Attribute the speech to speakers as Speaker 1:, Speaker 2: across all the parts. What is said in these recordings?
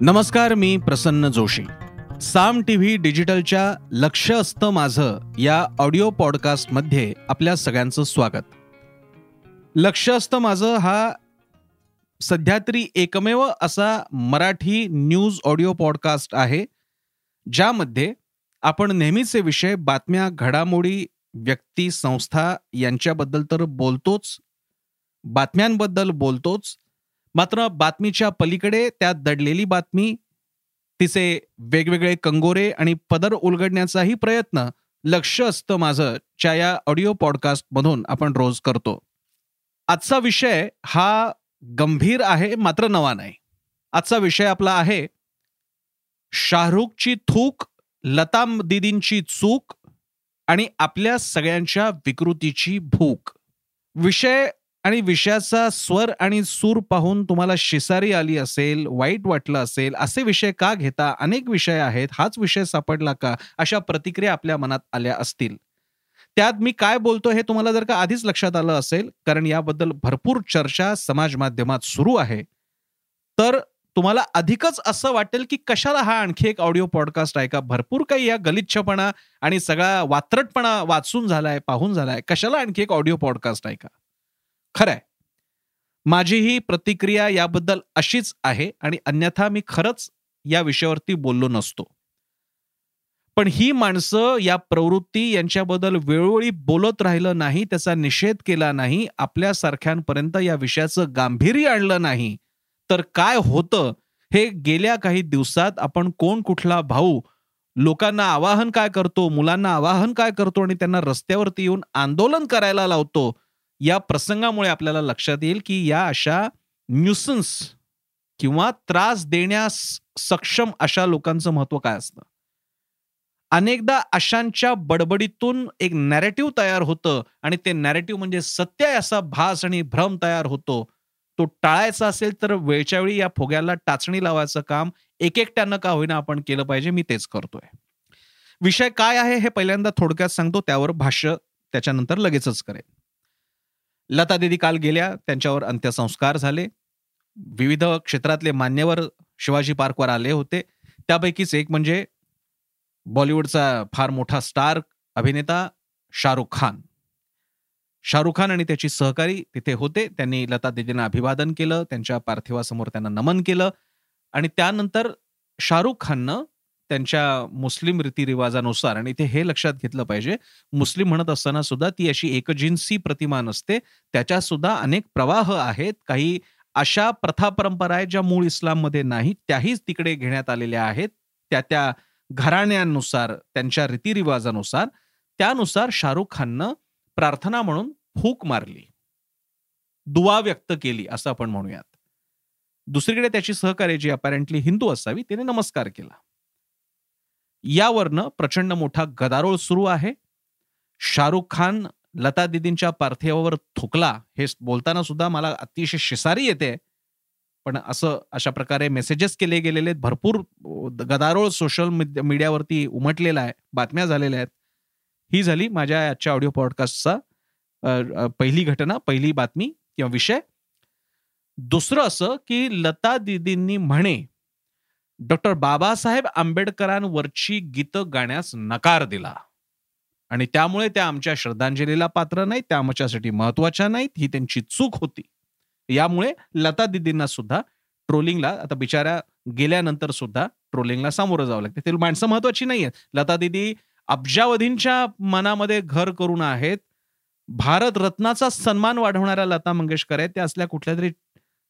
Speaker 1: नमस्कार मी Prasanna Joshi. Saam T V डिजिटलच्या लक्ष असतं माझं या ऑडिओ पॉडकास्टमध्ये आपल्या सगळ्यांचं स्वागत. लक्ष असतं माझं हा सध्या तरी एकमेव असा मराठी न्यूज ऑडिओ पॉडकास्ट आहे ज्यामध्ये आपण नेहमीचे विषय बातम्या घडामोडी व्यक्ती संस्था यांच्याबद्दल तर बोलतोच बातम्यांबद्दल बोलतोच मात्र बातमीच्या पलीकडे त्यात दडलेली बातमी तिचे वेगवेगळे कंगोरे आणि पदर उलगडण्याचाही प्रयत्न लक्ष असतं माझं च्या या ऑडिओ पॉडकास्टमधून आपण रोज करतो. आजचा विषय हा गंभीर आहे मात्र नवा नाही. आजचा विषय आपला आहे शाहरुखची थूक लता दिदींची चूक आणि आपल्या सगळ्यांच्या विकृतीची भूक. विषय आणि विषयाचा स्वर आणि सूर पाहून तुम्हाला शिसारी आली असेल वाईट वाटलं असेल असे विषय का घेता? अनेक विषय आहेत. हाच विषय सापडला का? अशा प्रतिक्रिया आपल्या मनात आल्या असतील. त्यात मी काय बोलतो हे तुम्हाला जर का आधीच लक्षात आलं असेल कारण याबद्दल भरपूर चर्चा समाज माध्यमात सुरू आहे तर तुम्हाला अधिकच असं वाटेल की कशाला हा आणखी एक ऑडिओ पॉडकास्ट आहे का? भरपूर काही या गलिच्छपणा आणि सगळा वात्रटपणा वाचून झालाय पाहून झालाय. कशाला आणखी एक ऑडिओ पॉडकास्ट आहे का? खरंय. माझी ही प्रतिक्रिया याबद्दल अशीच आहे आणि अन्यथा मी खरंच या विषयावरती बोललो नसतो. पण ही माणसं या प्रवृत्ती यांच्याबद्दल वेळोवेळी बोलत राहिलं नाही त्याचा निषेध केला नाही आपल्यासारख्यांपर्यंत या विषयाचं गांभीर्य आणलं नाही तर काय होतं? हे गेल्या काही दिवसात आपण कोण कुठला भाऊ लोकांना आवाहन काय करतो मुलांना आवाहन काय करतो आणि त्यांना रस्त्यावरती येऊन आंदोलन करायला लावतो या प्रसंगामुळे आपल्याला लक्षात येईल की या अशा न्यूसन्स किंवा त्रास देण्यास सक्षम अशा लोकांचं महत्त्व काय असतं? अनेकदा अशांच्या बडबडीतून एक नॅरेटिव्ह तयार होतं आणि ते नॅरेटिव्ह म्हणजे सत्य असा भास आणि भ्रम तयार होतो. तो टाळायचा असेल तर वेळच्या वेळी या फुग्याला टाचणी लावायचं काम एक एकट्यानं का होईना आपण केलं पाहिजे मी तेच करतोय. विषय काय आहे हे पहिल्यांदा थोडक्यात सांगतो त्यावर भाष्य त्याच्यानंतर लगेचच करेल लता दिदी काल गेल्या त्यांच्यावर अंत्यसंस्कार झाले. विविध क्षेत्रातले मान्यवर शिवाजी पार्कवर आले होते. त्यापैकीच एक म्हणजे बॉलिवूडचा फार मोठा स्टार अभिनेता शाहरुख खान. शाहरुख खान आणि त्याची सहकारी तिथे होते. त्यांनी लता दिदींना अभिवादन केलं त्यांच्या पार्थिवासमोर त्यांना नमन केलं आणि त्यानंतर शाहरुख खाननं त्यांच्या मुस्लिम रीतिरिवाजानुसार आणि ते हे लक्षात घेतलं पाहिजे मुस्लिम म्हणत असताना सुद्धा ती अशी एकजिन्सी प्रतिमा नसते. त्याच्या सुद्धा अनेक प्रवाह आहेत. काही अशा प्रथा परंपरा आहेत ज्या मूळ इस्लाममध्ये नाही त्याही तिकडे घेण्यात आलेल्या आहेत. त्या त्या घराण्यांनुसार त्यांच्या रीतिरिवाजानुसार त्यानुसार शाहरुख खाननं प्रार्थना म्हणून फूक मारली. दुवा व्यक्त केली असं आपण म्हणूयात. दुसरीकडे त्याची सहकार्य जी अपॅरेंटली हिंदू असावी तिने नमस्कार केला. यावरनं प्रचंड मोठा गदारोळ सुरू आहे. शाहरुख खान लता दिदींच्या पार्थिवावर थुकला हे बोलताना सुद्धा मला अतिशय शिसारी येते. पण असं अशा प्रकारे मेसेजेस केले गेलेले आहेत. भरपूर गदारोळ सोशल मीडियावरती उमटलेला आहे. बातम्या झालेल्या आहेत. ही झाली माझ्या आजच्या ऑडिओ पॉडकास्टचा पहिली घटना पहिली बातमी किंवा विषय. दुसरं असं की लता दिदींनी म्हणे डॉक्टर बाबासाहेब आंबेडकरांवरची गीतं गाण्यास नकार दिला. आणि त्यामुळे त्या आमच्या श्रद्धांजलीला पात्र नाहीत त्या आमच्यासाठी महत्त्वाच्या नाहीत ही त्यांची चूक होती. यामुळे लता दिदींना सुद्धा ट्रोलिंगला आता बिचाऱ्या गेल्यानंतर सुद्धा ट्रोलिंगला सामोरं जावं लागते. ते माणसं महत्वाची नाही आहेत लता दिदी अब्जावधींच्या मनामध्ये घर करून आहेत. भारत रत्नाचा सन्मान वाढवणाऱ्या लता मंगेशकर आहेत. त्या असल्या कुठल्या तरी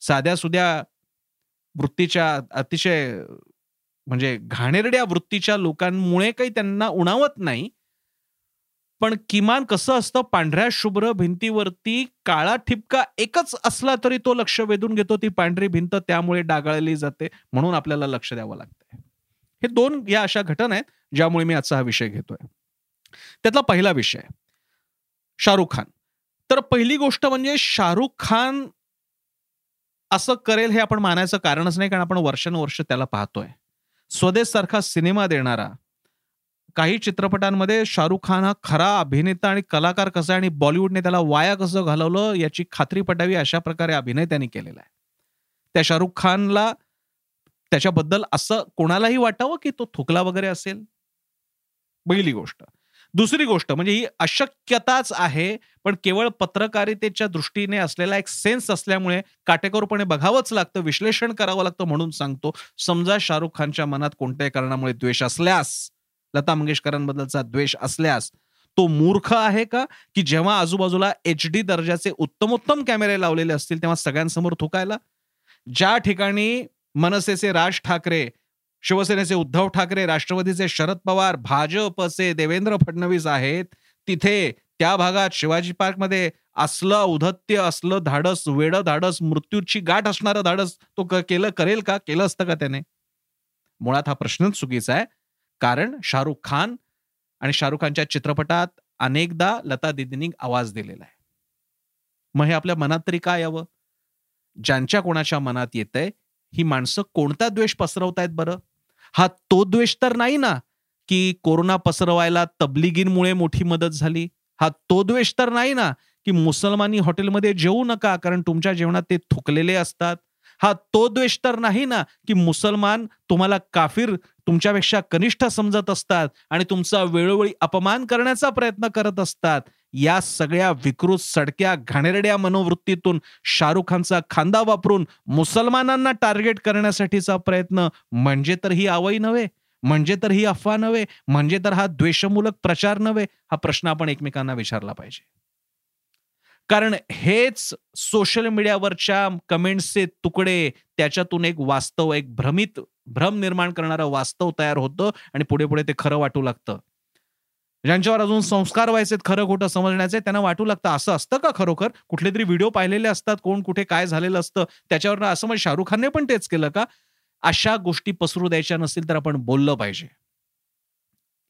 Speaker 1: साध्या सुद्या वृत्तीच्या अतिशय म्हणजे घाणेरड्या वृत्तीच्या लोकांमुळे काही त्यांना उणावत नाही. पण किमान कसं असतं पांढऱ्या शुभ्र भिंतीवरती काळा ठिपका एकच असला तरी तो लक्ष वेधून घेतो. ती पांढरी भिंत त्यामुळे डागाळली जाते म्हणून आपल्याला लक्ष द्यावं लागतंय. हे दोन या अशा घटना आहेत ज्यामुळे मी आजचा हा विषय घेतोय. त्यातला पहिला विषय शाहरुख खान. तर पहिली गोष्ट म्हणजे शाहरुख खान असं करेल हे आपण मानायचं कारणच नाही कारण आपण वर्षानुवर्ष त्याला पाहतोय. स्वदेश सारखा सिनेमा देणारा काही चित्रपटांमध्ये शाहरुख खान हा खरा अभिनेता आणि कलाकार कसा आहे आणि बॉलिवूडने त्याला वाया कसं घालवलं याची खात्री पटावी अशा प्रकारे अभिनय त्यांनी केलेला आहे. त्या शाहरुख खानला त्याच्याबद्दल असं कोणालाही वाटावं की तो थुकला वगैरे असेल? पहिली गोष्ट. दुसरी गोष्ट म्हणजे ही अशक्यताच आहे पण केवळ पत्रकारितेच्या दृष्टीने असलेला एक सेन्स असल्यामुळे काटेकोरपणे बघावंच लागतं विश्लेषण करावं लागतं म्हणून सांगतो. समजा शाहरुख खानच्या मनात कोणत्याही कारणामुळे द्वेष असल्यास लता मंगेशकरांबद्दलचा द्वेष असल्यास तो मूर्ख आहे का? की जेव्हा आजूबाजूला एच डी दर्जाचे उत्तमोत्तम कॅमेरे लावलेले असतील तेव्हा सगळ्यांसमोर थुकायला? ज्या ठिकाणी मनसेचे राज ठाकरे शिवसेनेचे उद्धव ठाकरे राष्ट्रवादीचे शरद पवार भाजपचे देवेंद्र फडणवीस आहेत. तिथे त्या भागात शिवाजी पार्कमध्ये असलं औधत्य असलं धाडस वेड धाडस मृत्यूची गाठ असणारं धाडस तो केलं करेल का? केलं असतं का त्याने? मुळात हा प्रश्नच चुकीचा आहे. कारण शाहरुख खान आणि शाहरुख खानच्या चित्रपटात अनेकदा लता दिदींनी आवाज दिलेला आहे. मग हे आपल्या मनात तरी काय यावं? ज्यांच्या कोणाच्या मनात येतंय ही माणसं कोणता द्वेष पसरवतायत बरं? हा तो द्वेष तर नाही ना की कोरोना पसरवायला तबलिगींमुळे मोठी मदत झाली? हा तो द्वेष तर नाही ना की मुसलमानी हॉटेलमध्ये जेवू नका कारण तुमच्या जेवणात ते थुकलेले असतात? हा तो द्वेष तर नाही ना की मुसलमान तुम्हाला काफिर तुमच्यापेक्षा कनिष्ठ समजत असतात आणि तुमचा वेळोवेळी अपमान करण्याचा प्रयत्न करत असतात? या सगळ्या विकृत सडक्या घाणेरड्या मनोवृत्तीतून शाहरुख खानचा खांदा वापरून मुसलमानांना टार्गेट करण्यासाठीचा प्रयत्न म्हणजे तर ही आवई नव्हे म्हणजे तर ही अफवा नव्हे म्हणजे तर हा द्वेषमूलक प्रचार नव्हे हा प्रश्न आपण एकमेकांना विचारला पाहिजे. कारण हेच सोशल मीडियावरच्या कमेंट्सचे तुकडे त्याच्यातून एक वास्तव एक भ्रमित भ्रम निर्माण करणारं वास्तव तयार होतं आणि पुढे पुढे ते खरं वाटू लागतं. ज्यांच्यावर अजून संस्कार व्हायचे खरं खोटं समजण्याचे त्यांना वाटू लागतं असं असतं का खरोखर? कुठले तरी व्हिडिओ पाहिलेले असतात कोण कुठे काय झालेलं असतं त्याच्यावर असं म्हणजे शाहरुख खानने पण तेच केलं का? अशा गोष्टी पसरू द्यायच्या नसतील तर आपण बोललं पाहिजे.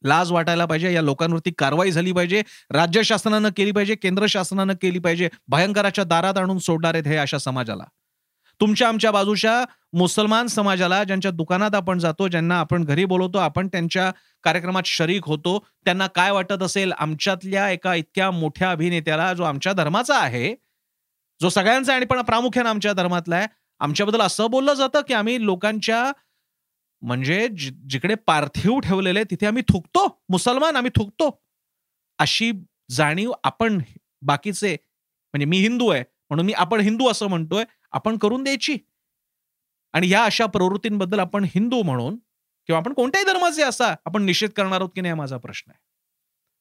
Speaker 1: लाज वाटायला पाहिजे या लोकांवरती कारवाई झाली पाहिजे राज्य शासनानं केली पाहिजे केंद्र शासनानं केली पाहिजे भयंकराच्या दारात आणून सोडणार आहेत हे अशा समाजाला. तुमच्या आमच्या बाजूच्या मुसलमान समाजाला ज्यांच्या दुकानात आपण जातो ज्यांना आपण घरी बोलवतो आपण त्यांच्या कार्यक्रमात शरीक होतो त्यांना काय वाटत असेल? आमच्यातल्या एका इतक्या मोठ्या अभिनेत्याला जो आमच्या धर्माचा आहे जो सगळ्यांचा आणि पण प्रामुख्यानं आमच्या धर्मातला आहे आमच्याबद्दल असं बोललं जातं की आम्ही लोकांच्या म्हणजे जिकडे पार्थिव ठेवलेले तिथे आम्ही थुकतो. मुसलमान आम्ही थुकतो. अशी जाणीव आपण बाकीचे म्हणजे मी हिंदू आहे म्हणून मी आपण हिंदू असं म्हणतोय आपण करून द्यायची. आणि या अशा प्रवृत्तींबद्दल आपण हिंदू म्हणून किंवा आपण कोणत्याही धर्माचे असा आपण निषेध करणार आहोत की नाही माझा प्रश्न आहे.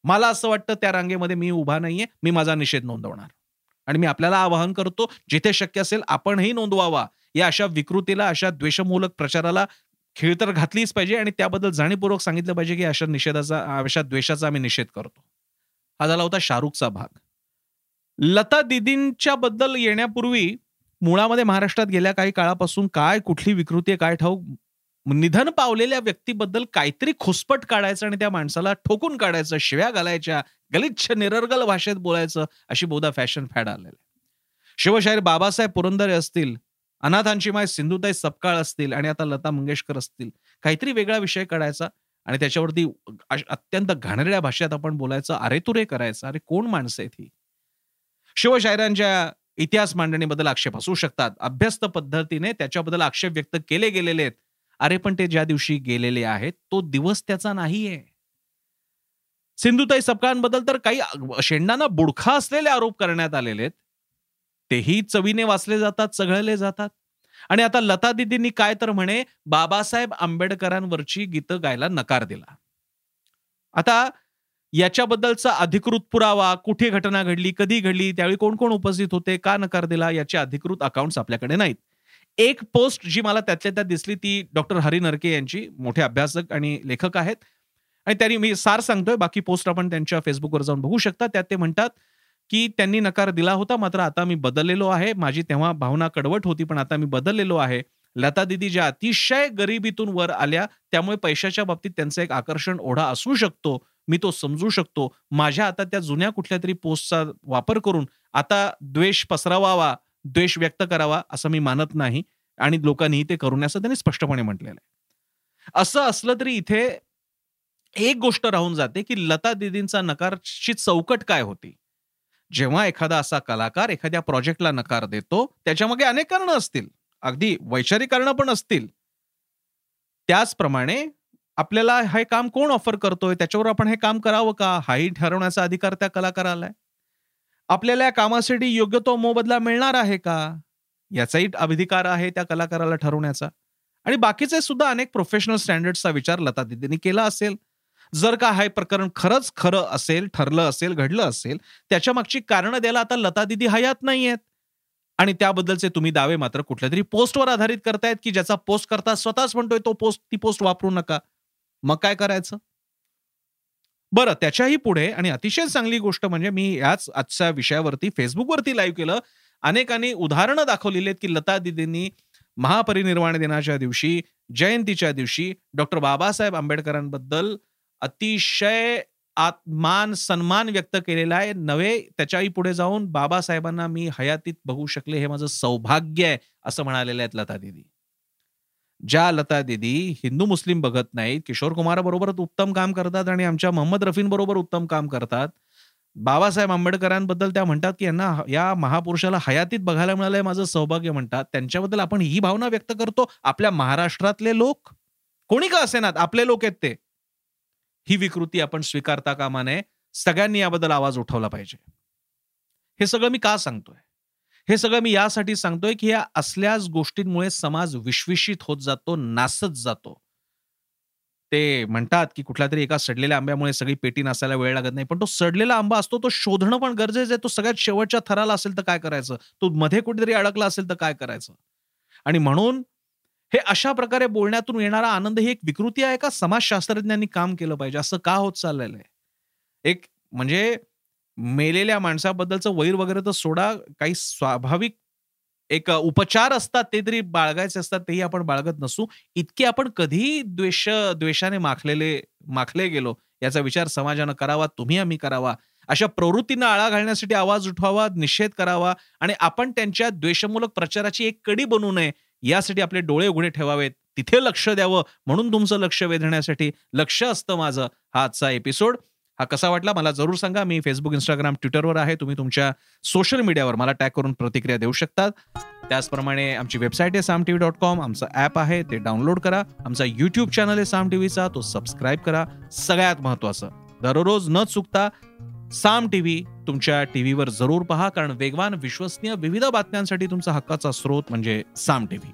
Speaker 1: मला असं वाटतं त्या रांगेमध्ये मी उभा नाहीये मी माझा निषेध नोंदवणार. आणि मी आपल्याला आवाहन करतो जिथे शक्य असेल आपणही नोंदवावा. या अशा विकृतीला अशा द्वेषमूलक प्रचाराला खेळ तर घातलीच पाहिजे आणि त्याबद्दल जाणीवपूर्वक सांगितलं पाहिजे की अशा निषेधाचा अशा द्वेषाचा आम्ही निषेध करतो. हा झाला होता शाहरुखचा भाग. लता दिदींच्या बद्दल येण्यापूर्वी मुळामध्ये महाराष्ट्रात गेल्या काही काळापासून काय कुठली विकृती आहे काय ठाऊक? निधन पावलेल्या व्यक्तीबद्दल काहीतरी खुसपट काढायचं आणि त्या माणसाला ठोकून काढायचं शिव्या घालायच्या गलिच्छ निरर्गल भाषेत बोलायचं अशी बहुधा फॅशन फॅड आलेलं शिवशाहीर बाबासाहेब पुरंदरे असतील अनाथांची माय सिंधुताई सपकाळ असतील आणि आता लता मंगेशकर असतील काहीतरी वेगळा विषय काढायचा आणि त्याच्यावरती अत्यंत घाणेरड्या भाषेत आपण बोलायचं अरे तुरे करायचं अरे कोण माणसं आहेत ही? शिवशायरांच्या इतिहास मांडणीबद्दल आक्षेप असू शकतात. अभ्यस्त पद्धतीने त्याच्याबद्दल आक्षेप व्यक्त केले गेलेले आहेत. अरे पण ते ज्या दिवशी गेलेले आहेत तो दिवस त्याचा नाहीये. सिंधुताई सपकाळांबद्दल तर काही शेंडांना बुडखा असलेले आरोप करण्यात आलेले आहेत. तेही चवीने वाचले जातात चघळले जातात. आणि आता लता दिदींनी काय तर म्हणे बाबासाहेब आंबेडकरांवरची गीतं गायला नकार दिला. आता याच्याबद्दलचा अधिकृत पुरावा कुठे घटना घडली कधी घडली त्यावेळी कोण कोण उपस्थित होते का नकार दिला याचे अधिकृत अकाउंट्स आपल्याकडे नाहीत. एक पोस्ट जी मला त्यातल्या त्यात दिसली ती डॉक्टर हरी नरके यांची मोठे अभ्यासक आणि लेखक आहेत. आणि त्यांनी मी सार सांगतोय बाकी पोस्ट आपण त्यांच्या फेसबुकवर जाऊन बघू शकता. त्यात ते म्हणतात की त्यांनी नकार दिला होता मात्र आता मी बदललेलो आहे. माझी तेव्हा भावना कडवट होती पण आता मी बदललेलो आहे. लता दिदी ज्या अतिशय गरिबीतून वर आल्या त्यामुळे पैशाच्या बाबतीत त्यांचं एक आकर्षण ओढा असू शकतो. मी तो समजू शकतो. माझ्या आता त्या जुन्या कुठल्या तरी पोस्टचा वापर करून आता द्वेष पसरवावा द्वेष व्यक्त करावा असं मी मानत नाही आणि लोकांनी ते करू नये असं त्यांनी स्पष्टपणे म्हटलेलं आहे. असं असलं तरी इथे एक गोष्ट राहून जाते की लता दिदींचा नकारची चौकट काय होती? जेव्हा एखादा असा कलाकार एखाद्या प्रोजेक्टला नकार देतो त्याच्यामागे अनेक कारण असतील. अगदी वैचारिक कारण पण असतील. त्याचप्रमाणे आपल्याला हे काम कोण ऑफर करतोय? त्याच्यावर आपण हे काम करावं का? हाही ठरवण्याचा अधिकार त्या कलाकाराला आहे. आपल्याला या कामासाठी योग्य तो मोबदला मिळणार आहे का? याचाही अधिकार आहे त्या कलाकाराला ठरवण्याचा. आणि बाकीचे सुद्धा अनेक प्रोफेशनल स्टँडर्डचा विचार लता दिदींनी केला असेल. जर का हे प्रकरण खरंच खरं असेल ठरलं असेल घडलं असेल त्याच्या मागची कारणं द्यायला आता लता दिदी हयात नाही आहेत आणि त्याबद्दलचे तुम्ही दावे मात्र कुठल्या तरी पोस्टवर आधारित करतायत की ज्याचा पोस्ट करता स्वतःच म्हणतोय तो पोस्ट ती पोस्ट वापरू नका. मग काय करायचं? बरं त्याच्याही पुढे आणि अतिशय चांगली गोष्ट म्हणजे मी याच आजच्या विषयावरती फेसबुकवरती लाईव्ह केलं. अनेकांनी उदाहरणं दाखवलेली आहेत की लता दिदींनी महापरिनिर्वाण दिनाच्या दिवशी जयंतीच्या दिवशी डॉक्टर बाबासाहेब आंबेडकरांबद्दल अतिशय आत्मान सन्मान व्यक्त केलेला आहे. नव्हे त्याच्याही पुढे जाऊन बाबासाहेबांना मी हयातीत बघू शकले हे माझं सौभाग्य आहे असं म्हणालेलं आहेत लता दिदी. ज्या लता दिदी हिंदू मुस्लिम बघत नाहीत किशोर कुमार बरोबर उत्तम काम करतात आणि आमच्या मोहम्मद रफीन बरोबर उत्तम काम करतात. बाबासाहेब आंबेडकरांबद्दल त्या म्हणतात की यांना या महापुरुषाला हयातीत बघायला मिळालंय माझं सौभाग्य म्हणतात. त्यांच्याबद्दल आपण ही भावना व्यक्त करतो. आपल्या महाराष्ट्रातले लोक कोणी का असेनात आपले लोक आहेत ते. ही विकृती आपण स्वीकारता कामा नये. सगळ्यांनी याबद्दल आवाज उठवला पाहिजे. हे सगळं मी का सांगतोय? हे सगळं मी यासाठी सांगतोय की या असल्याच गोष्टींमुळे समाज विश्विषित होत जातो नासत जातो. ते म्हणतात की कुठल्या तरी एका सडलेल्या आंब्यामुळे सगळी पेटी नासायला वेळ लागत नाही पण तो सडलेला आंबा असतो तो शोधणं पण गरजेचं आहे तो सगळ्यात शेवटच्या थराला असेल तर काय करायचं? तो मध्ये कुठेतरी अडकला असेल तर काय करायचं? आणि म्हणून हे अशा प्रकारे बोलण्यातून येणारा आनंद ही एक विकृती आहे का? समाजशास्त्रज्ञांनी काम केलं पाहिजे असं का होत चाललेलं आहे? एक म्हणजे मेलेल्या माणसाबद्दलचं वैर वगैरे तर सोडा. काही स्वाभाविक एक उपचार असतात ते तरी बाळगायचे असतात तेही आपण बाळगत नसू. इतके आपण कधी द्वेष द्वेषाने माखलेले माखले गेलो याचा विचार समाजानं करावा तुम्ही आम्ही करावा. अशा प्रवृत्तींना आळा घालण्यासाठी आवाज उठवावा निषेध करावा आणि आपण त्यांच्या द्वेषमूलक प्रचाराची एक कडी बनू नये यासाठी आपले डोळे उघडे ठेवावेत. तिथे लक्ष द्यावं म्हणून तुमचं लक्ष वेधण्यासाठी लक्ष असतं माझं. हा आजचा एपिसोड हा कसा वाटला मला जरूर सांगा. मी फेसबुक इंस्टाग्राम ट्विटरवर आहे. तुम्ही तुमच्या सोशल मीडियावर मला टॅग करून प्रतिक्रिया देऊ शकतात त्याचप्रमाणे आमची वेबसाईट आहे Saam T V dot com आमचं ॲप आहे ते डाउनलोड करा. आमचा युट्यूब चॅनल आहे साम टीव्हीचा तो सबस्क्राईब करा. सगळ्यात महत्वाचं दररोज न चुकता साम टीव्ही तुमच्या टीव्हीवर जरूर पहा. कारण वेगवान विश्वसनीय विविध बातम्यांसाठी तुमचा हक्काचा स्रोत म्हणजे साम टीव्ही.